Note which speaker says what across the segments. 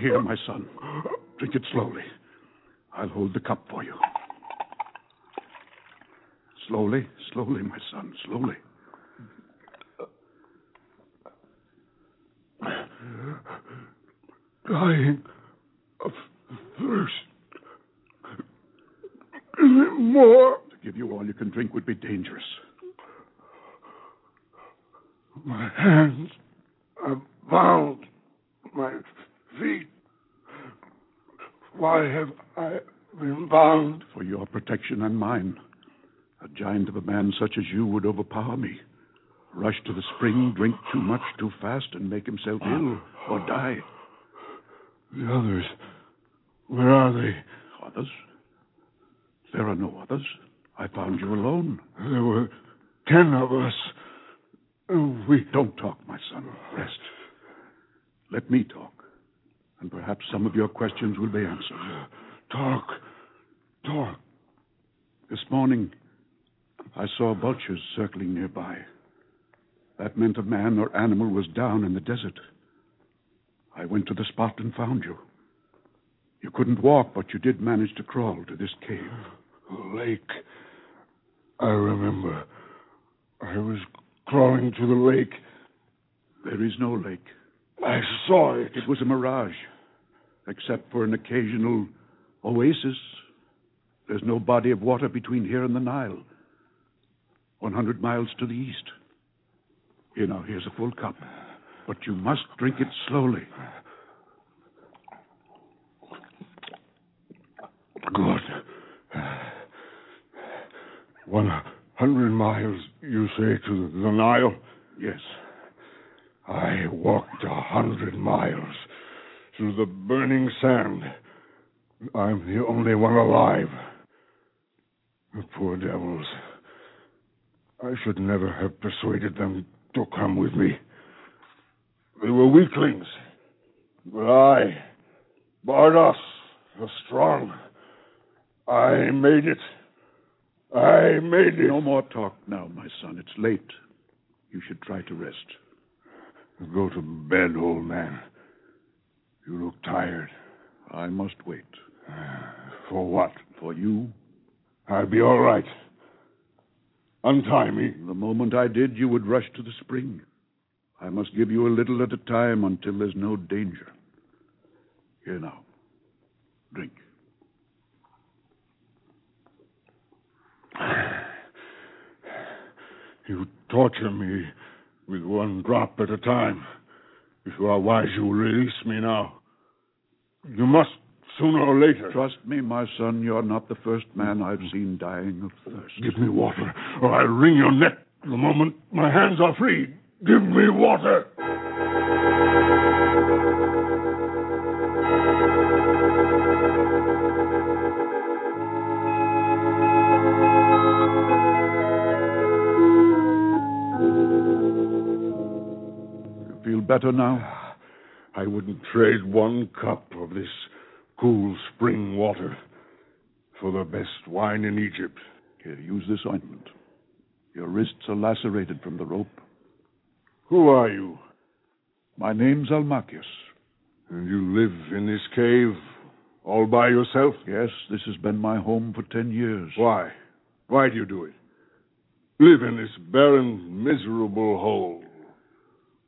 Speaker 1: Here, my son. Drink it slowly. I'll hold the cup for you. Slowly, slowly, my son, slowly. Dying of thirst. More. To give you all you can drink would be dangerous. My hands are bound. My feet. Why have I been bound? For your protection and mine. A giant of a man such as you would overpower me. Rush to the spring, drink too much too fast, and make himself ill or die. The others. Where are they? Others? There are no others. I found you alone. There were ten of us. We don't talk, my son. Rest. Let me talk, and perhaps some of your questions will be answered. Talk. Talk. This morning, I saw vultures circling nearby. That meant a man or animal was down in the desert. I went to the spot and found you. You couldn't walk, but you did manage to crawl to this cave. Lake. I remember. I was crawling to the lake. There is no lake. I saw it. It was a mirage. Except for an occasional oasis. There's no body of water between here and the Nile. 100 miles to the east. Here now, here's a full cup. But you must drink it slowly. Good. One hundred miles, you say, to the Nile? Yes. I walked a hundred miles through the burning sand. I'm the only one alive. The poor devils. I should never have persuaded them to come with me. They were weaklings. But I, Bardas, was strong. I made it. I made it. No more talk now, my son. It's late. You should try to rest. Go to bed, old man. You look tired. I must wait. For what? For you. I'll be all right. Untie me. The moment I did, you would rush to the spring. I must give you a little at a time until there's no danger. Here now. Drink.
Speaker 2: You torture me with one drop at a time. If you are wise, you will release me now. You must sooner or later.
Speaker 1: Trust me, my son, you're not the first man I've seen dying of thirst.
Speaker 2: Give me water, or I'll wring your neck the moment my hands are free. Give me water.
Speaker 1: You feel better now?
Speaker 2: I wouldn't trade one cup of this cool spring water for the best wine in Egypt.
Speaker 1: Here, use this ointment. Your wrists are lacerated from the rope.
Speaker 2: Who are you?
Speaker 1: My name's Almachius.
Speaker 2: And you live in this cave all by yourself?
Speaker 1: Yes, this has been my home for ten years.
Speaker 2: Why? Why do you do it? Live in this barren, miserable hole.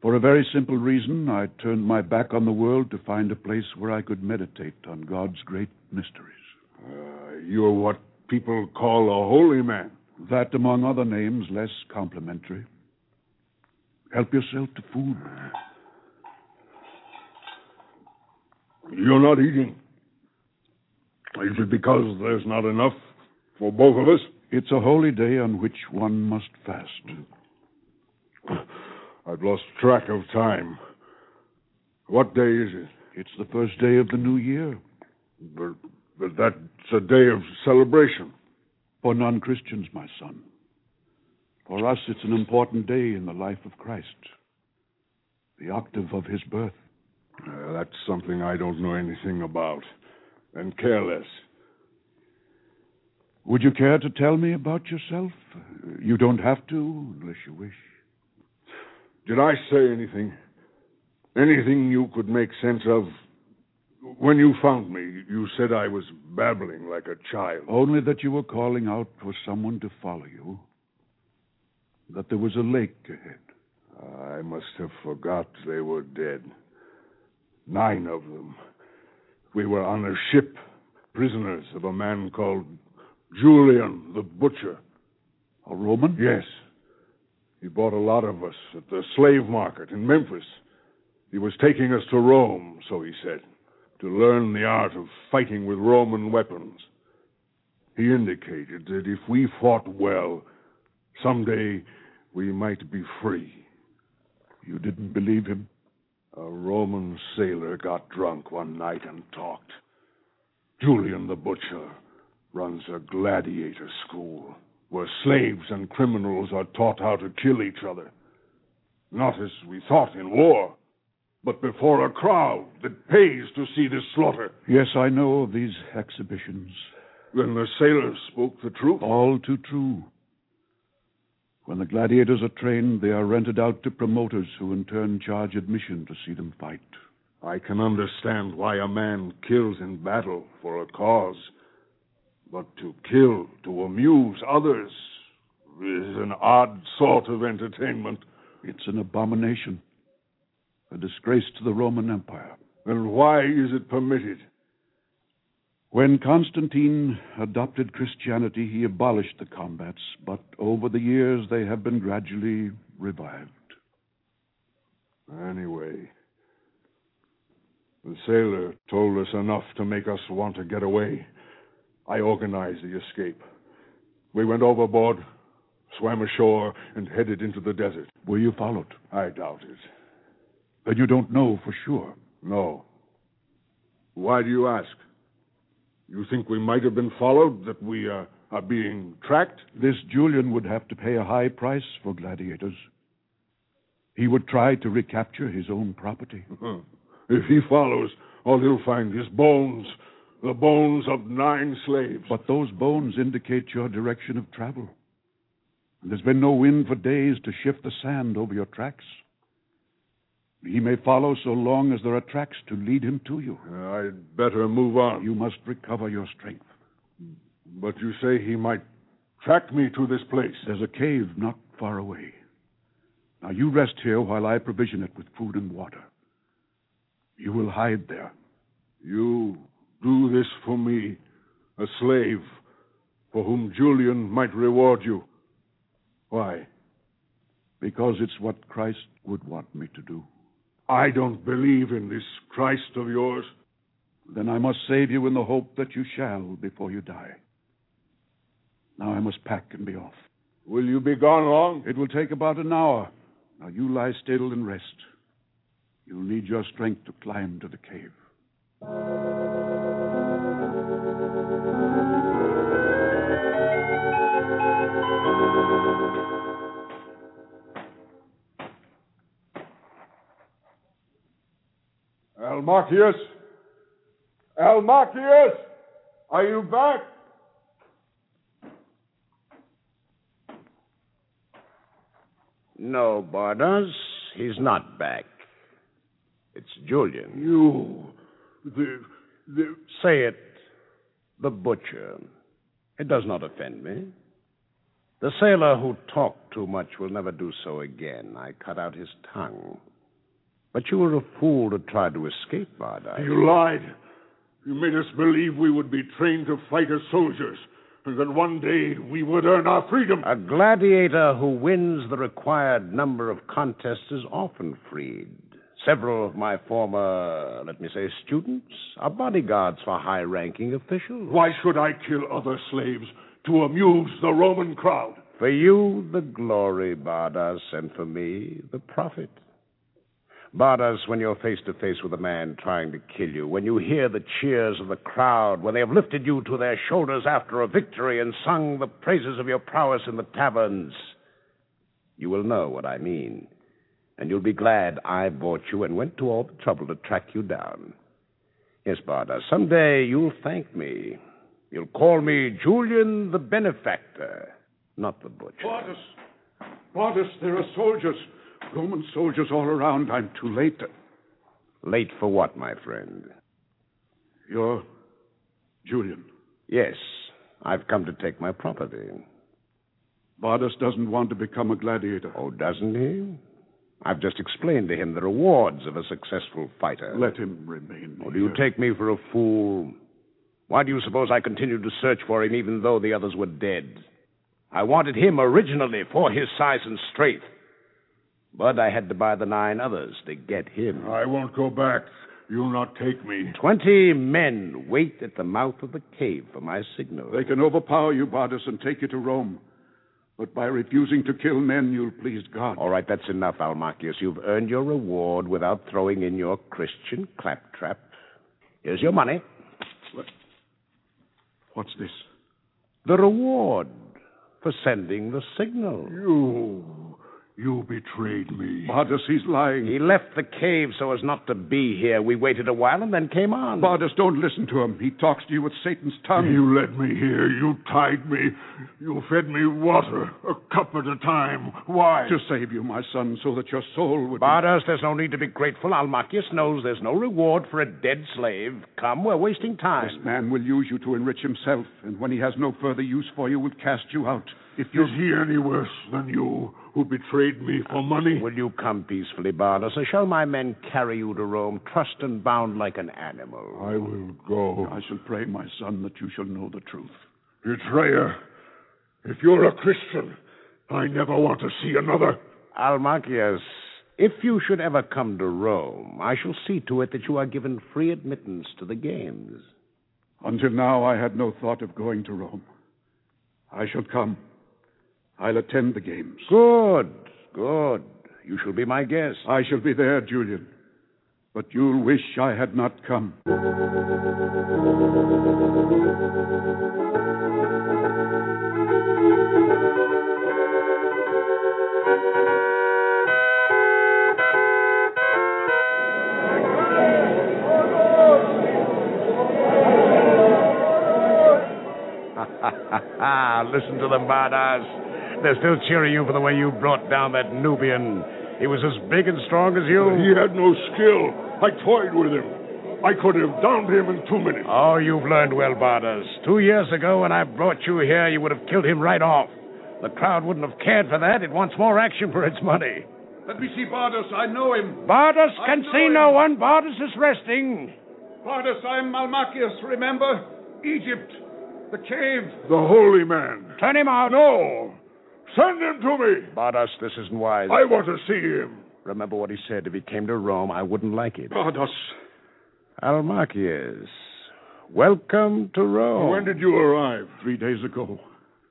Speaker 1: For a very simple reason, I turned my back on the world to find a place where I could meditate on God's great mysteries.
Speaker 2: Uh, you're what people call a holy man.
Speaker 1: That, among other names, less complimentary. Help yourself to food.
Speaker 2: You're not eating. Is it because there's not enough for both of us?
Speaker 1: It's a holy day on which one must fast.
Speaker 2: I've lost track of time. What day is it?
Speaker 1: It's the first day of the new year.
Speaker 2: But, but that's a day of celebration.
Speaker 1: For non Christians, my son. For us, it's an important day in the life of Christ. The octave of his birth.
Speaker 2: Uh, that's something I don't know anything about, and care less.
Speaker 1: Would you care to tell me about yourself? You don't have to, unless you wish.
Speaker 2: Did I say anything? Anything you could make sense of? When you found me, you said I was babbling like a child.
Speaker 1: Only that you were calling out for someone to follow you. That there was a lake ahead.
Speaker 2: I must have forgot they were dead. Nine of them. We were on a ship, prisoners of a man called Julian the Butcher.
Speaker 1: A Roman?
Speaker 2: Yes. He bought a lot of us at the slave market in Memphis. He was taking us to Rome, so he said, to learn the art of fighting with Roman weapons. He indicated that if we fought well, someday we might be free.
Speaker 1: You didn't believe him?
Speaker 2: A Roman sailor got drunk one night and talked. Julian the Butcher runs a gladiator school where slaves and criminals are taught how to kill each other. Not as we thought in war, but before a crowd that pays to see the slaughter.
Speaker 1: Yes, I know of these exhibitions.
Speaker 2: Then the sailors spoke the truth.
Speaker 1: All too true. When the gladiators are trained, they are rented out to promoters who in turn charge admission to see them fight.
Speaker 2: I can understand why a man kills in battle for a cause. But to kill, to amuse others, is an odd sort of entertainment.
Speaker 1: It's an abomination, a disgrace to the Roman Empire.
Speaker 2: Then why is it permitted?
Speaker 1: When Constantine adopted Christianity, he abolished the combats, but over the years they have been gradually revived.
Speaker 2: Anyway, the sailor told us enough to make us want to get away. I organized the escape. We went overboard, swam ashore, and headed into the desert.
Speaker 1: Were you followed?
Speaker 2: I doubt it.
Speaker 1: Then you don't know for sure.
Speaker 2: No. Why do you ask? You think we might have been followed? That we uh, are being tracked?
Speaker 1: This Julian would have to pay a high price for gladiators. He would try to recapture his own property.
Speaker 2: if he follows, all he'll find is bones. The bones of nine slaves.
Speaker 1: But those bones indicate your direction of travel. And there's been no wind for days to shift the sand over your tracks. He may follow so long as there are tracks to lead him to you.
Speaker 2: Uh, I'd better move on.
Speaker 1: You must recover your strength.
Speaker 2: But you say he might track me to this place.
Speaker 1: There's a cave not far away. Now you rest here while I provision it with food and water. You will hide there.
Speaker 2: You do this for me, a slave, for whom Julian might reward you. Why?
Speaker 1: Because it's what Christ would want me to do.
Speaker 2: I don't believe in this Christ of yours.
Speaker 1: Then I must save you in the hope that you shall before you die. Now I must pack and be off.
Speaker 2: Will you be gone long?
Speaker 1: It will take about an hour. Now you lie still and rest. You'll need your strength to climb to the cave.
Speaker 2: Almachius? Almachius? Are you back?
Speaker 3: No, Bardas, he's not back. It's Julian.
Speaker 2: You. The. the.
Speaker 3: Say it. The butcher. It does not offend me. The sailor who talked too much will never do so again. I cut out his tongue. But you were a fool to try to escape, Bardas.
Speaker 2: You lied. You made us believe we would be trained to fight as soldiers, and that one day we would earn our freedom.
Speaker 3: A gladiator who wins the required number of contests is often freed. Several of my former, let me say, students are bodyguards for high ranking officials.
Speaker 2: Why should I kill other slaves to amuse the Roman crowd?
Speaker 3: For you, the glory, Bardas, and for me, the profit. Bardas, when you're face to face with a man trying to kill you, when you hear the cheers of the crowd, when they have lifted you to their shoulders after a victory and sung the praises of your prowess in the taverns, you will know what I mean. And you'll be glad I bought you and went to all the trouble to track you down. Yes, Bardas, someday you'll thank me. You'll call me Julian the Benefactor, not the Butcher.
Speaker 1: Bardas! Bardas, there are soldiers. Roman soldiers all around. I'm too late.
Speaker 3: Late for what, my friend?
Speaker 1: You're Julian.
Speaker 3: Yes, I've come to take my property.
Speaker 1: Bardas doesn't want to become a gladiator.
Speaker 3: Oh, doesn't he? I've just explained to him the rewards of a successful fighter.
Speaker 1: Let him remain.
Speaker 3: Or do you take me for a fool? Why do you suppose I continued to search for him even though the others were dead? I wanted him originally for his size and strength. But I had to buy the nine others to get him.
Speaker 2: I won't go back. You'll not take me.
Speaker 3: Twenty men wait at the mouth of the cave for my signal.
Speaker 1: They can overpower you, Bardas, and take you to Rome. But by refusing to kill men, you'll please God.
Speaker 3: All right, that's enough, Almachius. You've earned your reward without throwing in your Christian claptrap. Here's your money.
Speaker 1: What's this?
Speaker 3: The reward for sending the signal.
Speaker 2: You. You betrayed me.
Speaker 1: Bardas, he's lying.
Speaker 3: He left the cave so as not to be here. We waited a while and then came on.
Speaker 1: Bardas, don't listen to him. He talks to you with Satan's tongue.
Speaker 2: You led me here. You tied me. You fed me water, a cup at a time. Why?
Speaker 1: To save you, my son, so that your soul would.
Speaker 3: Bardas, there's no need to be grateful. Almachius knows there's no reward for a dead slave. Come, we're wasting time.
Speaker 1: This man will use you to enrich himself, and when he has no further use for you, will cast you out. If you
Speaker 2: Is he any worse than you, who betrayed me for uh, money?
Speaker 3: Will you come peacefully, Bardas, or shall my men carry you to Rome, trussed and bound like an animal?
Speaker 2: I will go.
Speaker 1: I shall pray, my son, that you shall know the truth.
Speaker 2: Betrayer, if you're a Christian, I never want to see another.
Speaker 3: Almachius, if you should ever come to Rome, I shall see to it that you are given free admittance to the games.
Speaker 1: Until now, I had no thought of going to Rome. I shall come. I'll attend the games.
Speaker 3: Good, good. You shall be my guest.
Speaker 1: I shall be there, Julian. But you'll wish I had not come.
Speaker 3: Listen to them, Bardas. They're still cheering you for the way you brought down that Nubian. He was as big and strong as you.
Speaker 2: He had no skill. I toyed with him. I could have downed him in two minutes.
Speaker 3: Oh, you've learned well, Bardas. Two years ago, when I brought you here, you would have killed him right off. The crowd wouldn't have cared for that. It wants more action for its money.
Speaker 1: Let me see Bardas. I know him.
Speaker 3: Bardas
Speaker 1: I
Speaker 3: can see
Speaker 1: him.
Speaker 3: no one. Bardas is resting.
Speaker 1: Bardas, I'm Almachius, remember? Egypt. The cave.
Speaker 2: The holy man.
Speaker 3: Turn him out.
Speaker 2: No. Send him to me.
Speaker 3: Bardas, this isn't wise.
Speaker 2: I want to see him.
Speaker 3: Remember what he said. If he came to Rome, I wouldn't like it.
Speaker 1: Bardas.
Speaker 3: Almachius, welcome to Rome.
Speaker 2: When did you arrive?
Speaker 1: Three days ago.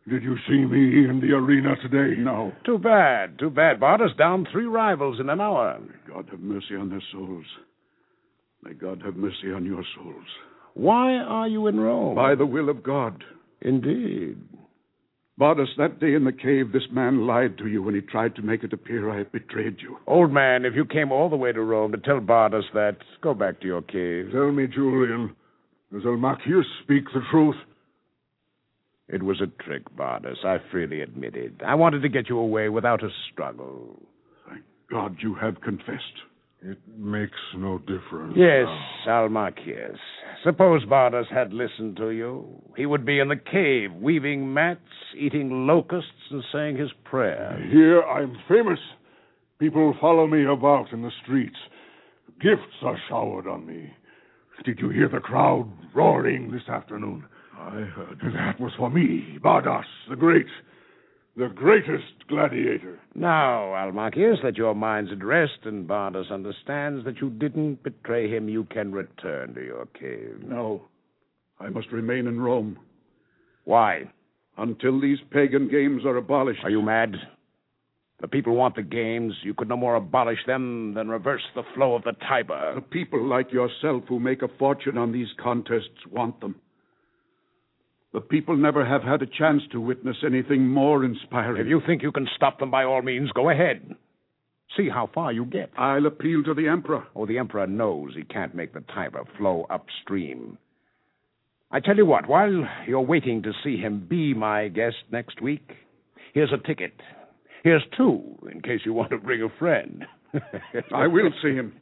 Speaker 2: Did you see me in the arena today?
Speaker 1: No.
Speaker 3: Too bad, too bad. Bardas down three rivals in an hour.
Speaker 1: May God have mercy on their souls. May God have mercy on your souls.
Speaker 3: Why are you in Rome?
Speaker 1: By the will of God.
Speaker 3: Indeed.
Speaker 1: Bardas, that day in the cave, this man lied to you when he tried to make it appear I had betrayed you.
Speaker 3: Old man, if you came all the way to Rome to tell Bardas that, go back to your cave.
Speaker 2: Tell me, Julian, does Almachius speak the truth?
Speaker 3: It was a trick, Bardas. I freely admit it. I wanted to get you away without a struggle.
Speaker 1: Thank God you have confessed.
Speaker 2: It makes no difference.
Speaker 3: Yes, Almachius. Suppose Bardas had listened to you. He would be in the cave, weaving mats, eating locusts, and saying his prayer.
Speaker 2: Here I'm famous. People follow me about in the streets. Gifts are showered on me. Did you hear the crowd roaring this afternoon?
Speaker 1: I heard.
Speaker 2: That was for me, Bardas, the great, the greatest gladiator.
Speaker 3: Now, Almachius, that your mind's at rest and Bardas understands that you didn't betray him, you can return to your cave.
Speaker 1: No. I must remain in Rome
Speaker 3: Why?
Speaker 1: until these pagan games are abolished.
Speaker 3: Are you mad? The people want the games. You could no more abolish them than reverse the flow of the Tiber.
Speaker 1: The people like yourself who make a fortune on these contests want them. The people never have had a chance to witness anything more inspiring.
Speaker 3: If you think you can stop them, by all means, go ahead. See how far you get.
Speaker 1: I'll appeal to the Emperor.
Speaker 3: Oh, the Emperor knows he can't make the Tiber flow upstream. I tell you what, while you're waiting to see him be my guest next week, here's a ticket. Here's two, in case you want to bring a friend.
Speaker 1: I will see him.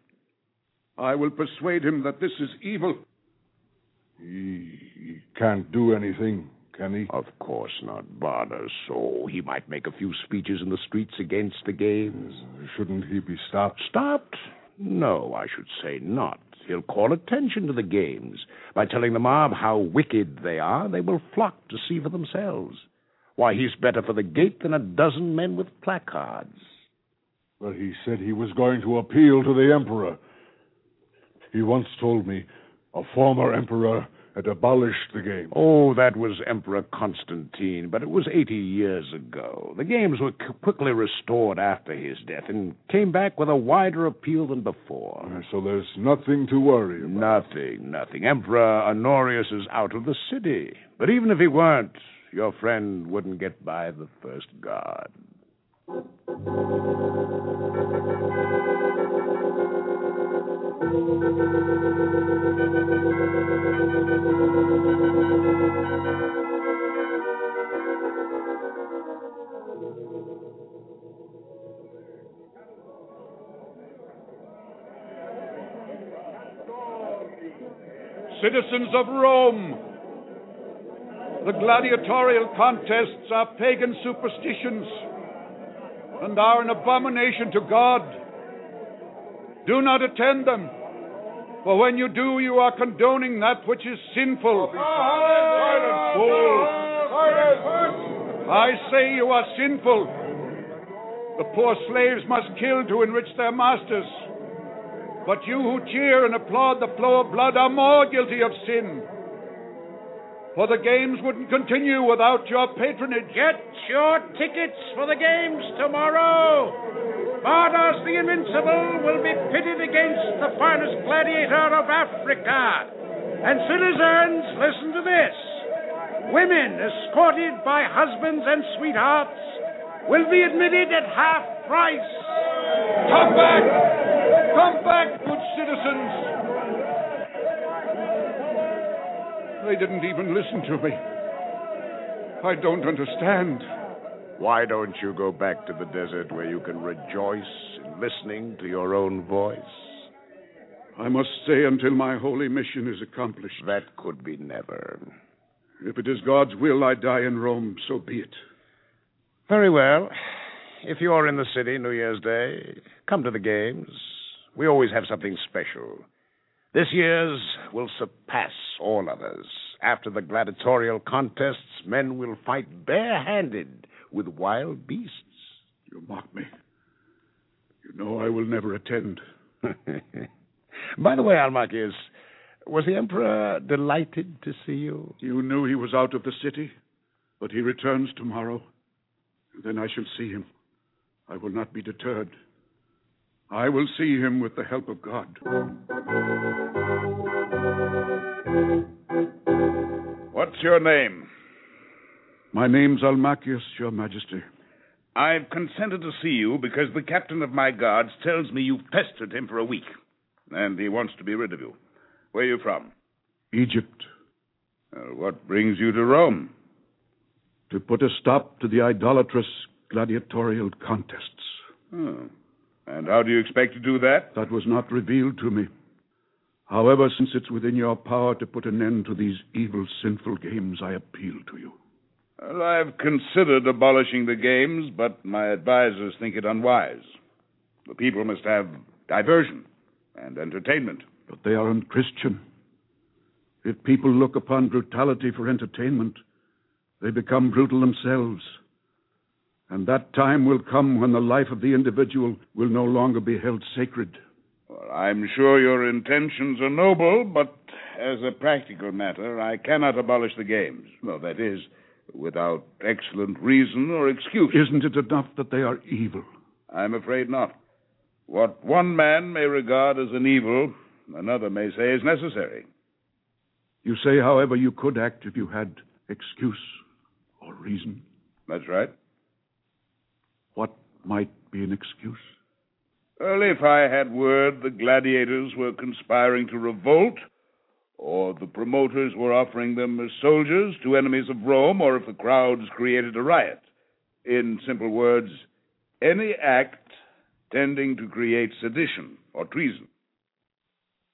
Speaker 1: I will persuade him that this is evil.
Speaker 2: He, he can't do anything, can he?
Speaker 3: Of course not, Bardas. So he might make a few speeches in the streets against the games.
Speaker 2: Shouldn't he be stopped?
Speaker 3: Stopped? No, I should say not. He'll call attention to the games. By telling the mob how wicked they are, they will flock to see for themselves. Why, he's better for the gate than a dozen men with placards.
Speaker 2: But he said he was going to appeal to the emperor. He once told me a former emperor had abolished the game.
Speaker 3: Oh, that was Emperor Constantine, but it was 80 years ago. The games were quickly restored after his death and came back with a wider appeal than before.
Speaker 2: Uh, So there's nothing to worry about.
Speaker 3: Nothing, nothing. Emperor Honorius is out of the city. But even if he weren't, your friend wouldn't get by the first guard.
Speaker 1: Citizens of Rome, the gladiatorial contests are pagan superstitions and are an abomination to God. Do not attend them, for when you do, you are condoning that which is sinful. I say you are sinful. The poor slaves must kill to enrich their masters. But you who cheer and applaud the flow of blood are more guilty of sin. For the games wouldn't continue without your patronage.
Speaker 4: Get your tickets for the games tomorrow. Bardas the Invincible will be pitted against the finest gladiator of Africa. And citizens, listen to this. Women escorted by husbands and sweethearts will be admitted at half price.
Speaker 1: Come back! Come back, good citizens! They didn't even listen to me. I don't understand.
Speaker 3: Why don't you go back to the desert where you can rejoice in listening to your own voice?
Speaker 1: I must stay until my holy mission is accomplished.
Speaker 3: That could be never.
Speaker 1: If it is God's will I die in Rome, so be it.
Speaker 3: Very well. If you're in the city New Year's Day, come to the games. We always have something special. This year's will surpass all others. After the gladiatorial contests, men will fight barehanded with wild beasts.
Speaker 1: You mock me. You know I will never attend.
Speaker 3: By the way, Almachius, was the Emperor delighted to see you?
Speaker 1: You knew he was out of the city, but he returns tomorrow. Then I shall see him. I will not be deterred. I will see him with the help of God.
Speaker 5: What's your name?
Speaker 1: My name's Almachius, Your Majesty.
Speaker 5: I've consented to see you because the captain of my guards tells me you've pestered him for a week, and he wants to be rid of you. Where are you from?
Speaker 1: Egypt.
Speaker 5: Uh, what brings you to Rome?
Speaker 1: To put a stop to the idolatrous gladiatorial contests.
Speaker 5: Oh. And how do you expect to do that?
Speaker 1: That was not revealed to me. However, since it's within your power to put an end to these evil, sinful games, I appeal to you.
Speaker 5: Well, I've considered abolishing the games, but my advisers think it unwise. The people must have diversion and entertainment.
Speaker 1: But they are unchristian. If people look upon brutality for entertainment, they become brutal themselves. And that time will come when the life of the individual will no longer be held sacred.
Speaker 5: Well, I'm sure your intentions are noble, but as a practical matter, I cannot abolish the games. Well, that is, without excellent reason or excuse.
Speaker 1: Isn't it enough that they are evil?
Speaker 5: I'm afraid not. What one man may regard as an evil, another may say is necessary.
Speaker 1: You say, however, you could act if you had excuse or reason.
Speaker 5: That's right.
Speaker 1: What might be an excuse?
Speaker 5: Well, if I had word the gladiators were conspiring to revolt, or the promoters were offering them as soldiers to enemies of Rome, or if the crowds created a riot. In simple words, any act tending to create sedition or treason.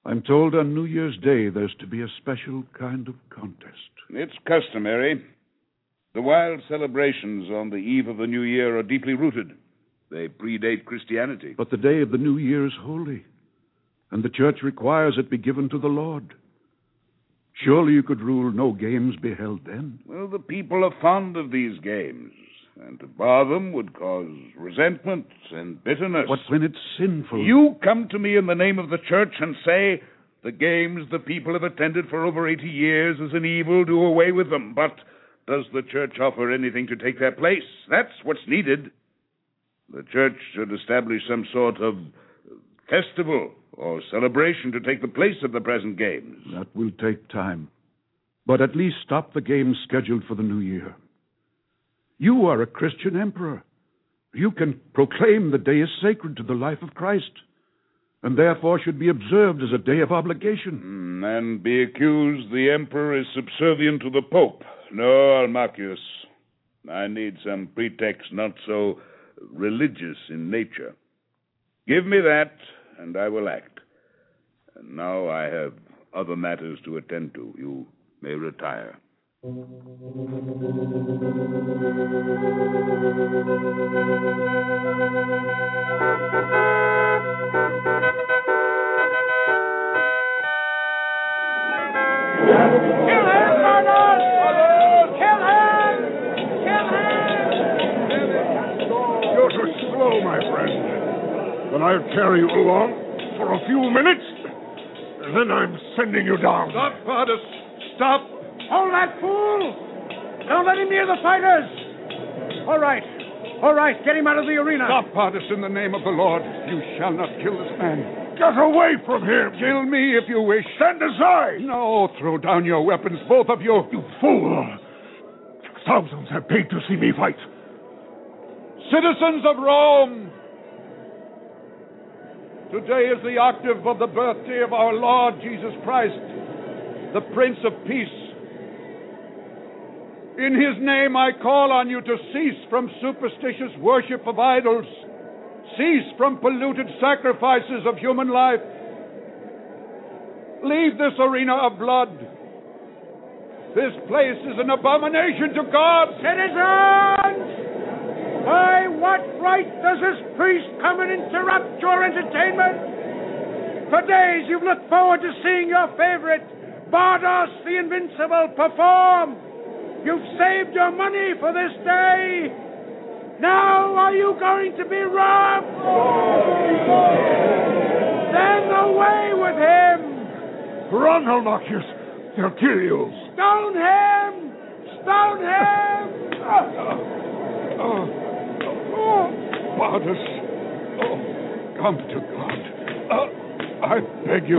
Speaker 1: I'm told on New Year's Day there's to be a special kind of contest.
Speaker 5: It's customary. The wild celebrations on the eve of the new year are deeply rooted. They predate Christianity.
Speaker 1: But the day of the new year is holy, and the church requires it be given to the Lord. Surely you could rule no games be held then.
Speaker 5: Well, the people are fond of these games, and to bar them would cause resentment and bitterness.
Speaker 1: But when it's sinful.
Speaker 5: You come to me in the name of the church and say, the games the people have attended for over 80 years is an evil, do away with them. But does the church offer anything to take their place? That's what's needed. The church should establish some sort of festival or celebration to take the place of the present games.
Speaker 1: That will take time. But at least stop the games scheduled for the new year. You are a Christian emperor. You can proclaim the day is sacred to the life of Christ, and therefore should be observed as a day of obligation.
Speaker 5: Mm, and be accused the emperor is subservient to the pope. No, Almachius. I need some pretext not so religious in nature. Give me that, and I will act. And now I have other matters to attend to. You may retire.
Speaker 2: I'll carry you along for a few minutes, and then I'm sending you down.
Speaker 1: Stop, Bardas! Stop!
Speaker 4: Hold that fool! Don't let him near the fighters! All right. All right, get him out of the arena.
Speaker 1: Stop, Bardas, in the name of the Lord. You shall not kill this man.
Speaker 2: Get away from him!
Speaker 1: Kill me if you wish.
Speaker 2: Stand aside!
Speaker 1: No, throw down your weapons, both of you.
Speaker 2: You fool! Thousands have paid to see me fight.
Speaker 1: Citizens of Rome! Today is the octave of the birthday of our Lord Jesus Christ, the Prince of Peace. In his name I call on you to cease from superstitious worship of idols, cease from polluted sacrifices of human life. Leave this arena of blood. This place is an abomination to God.
Speaker 4: Citizens! By what right does this priest come and interrupt your entertainment? For days you've looked forward to seeing your favorite, Bardas the Invincible, perform. You've saved your money for this day. Now are you going to be robbed? Then away with him!
Speaker 2: Run, Almachius! They'll kill you!
Speaker 4: Stone him! Stone him!
Speaker 1: Oh, Bardas. Oh, come to God. Uh, I beg you.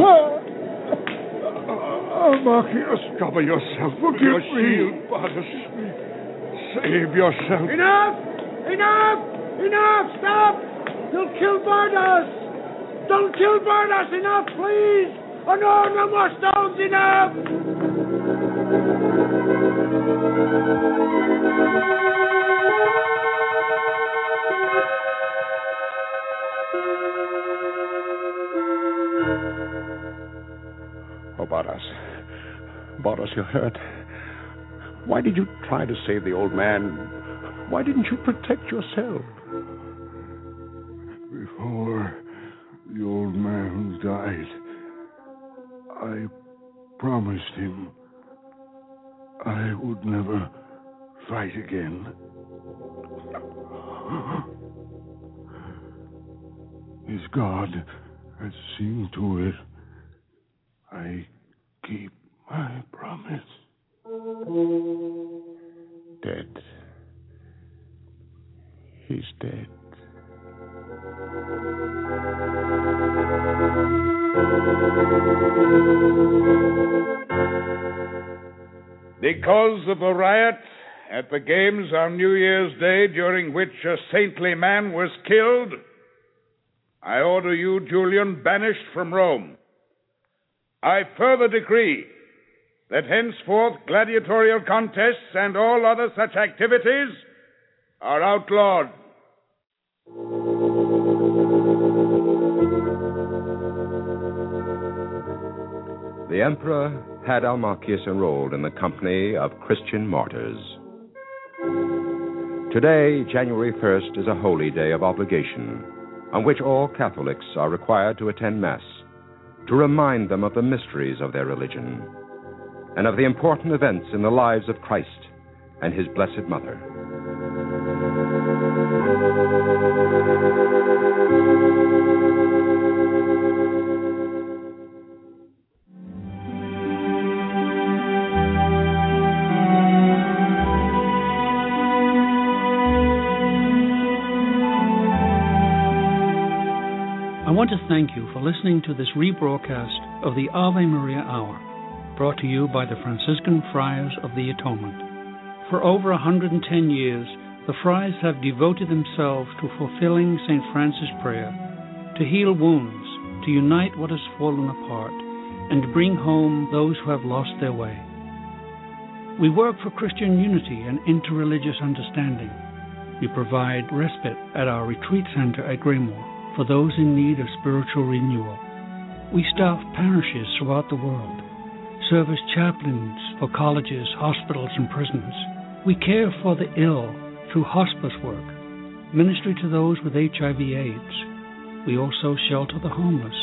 Speaker 1: Almachius, cover yourself. Forgive your shield, Bardas. Save yourself.
Speaker 4: Enough! Enough! Enough! Stop! You'll kill Bardas! Don't kill Bardas! Enough, please! Oh, no, no more stones! Enough!
Speaker 3: You're hurt. Why did you try to save the old man? Why didn't you protect yourself?
Speaker 2: Before the old man died, I promised him I would never fight again. His God has seen to it I keep my promise.
Speaker 3: Dead. He's dead.
Speaker 5: Because of a riot at the games on New Year's Day during which a saintly man was killed, I order you, Julian, banished from Rome. I further decree that henceforth gladiatorial contests and all other such activities are outlawed.
Speaker 6: The emperor had Almachius enrolled in the company of Christian martyrs. Today, January 1st, is a holy day of obligation on which all Catholics are required to attend Mass to remind them of the mysteries of their religion and of the important events in the lives of Christ and his Blessed Mother.
Speaker 7: I want to thank you for listening to this rebroadcast of the Ave Maria Hour, brought to you by the Franciscan Friars of the Atonement. For over 110 years, the friars have devoted themselves to fulfilling St. Francis' prayer, to heal wounds, to unite what has fallen apart, and to bring home those who have lost their way. We work for Christian unity and interreligious understanding. We provide respite at our retreat center at Graymoor for those in need of spiritual renewal. We staff parishes throughout the world, serve as chaplains for colleges, hospitals, and prisons. We care for the ill through hospice work, ministry to those with HIV/AIDS. We also shelter the homeless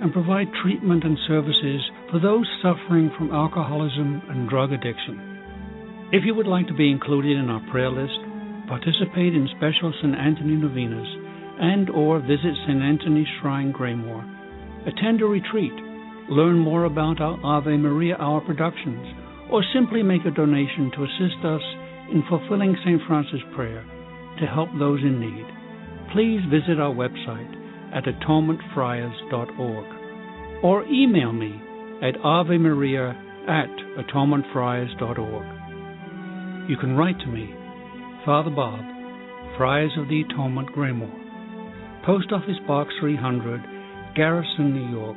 Speaker 7: and provide treatment and services for those suffering from alcoholism and drug addiction. If you would like to be included in our prayer list, participate in special St. Anthony novenas, and or visit St. Anthony's Shrine Graymoor, attend a retreat, learn more about our Ave Maria Hour productions, or simply make a donation to assist us in fulfilling St. Francis' prayer to help those in need, please visit our website at atonementfriars.org or email me at avemaria at atonementfriars.org. You can write to me, Father Bob, Friars of the Atonement, Graymoor, Post Office Box 300, Garrison, New York,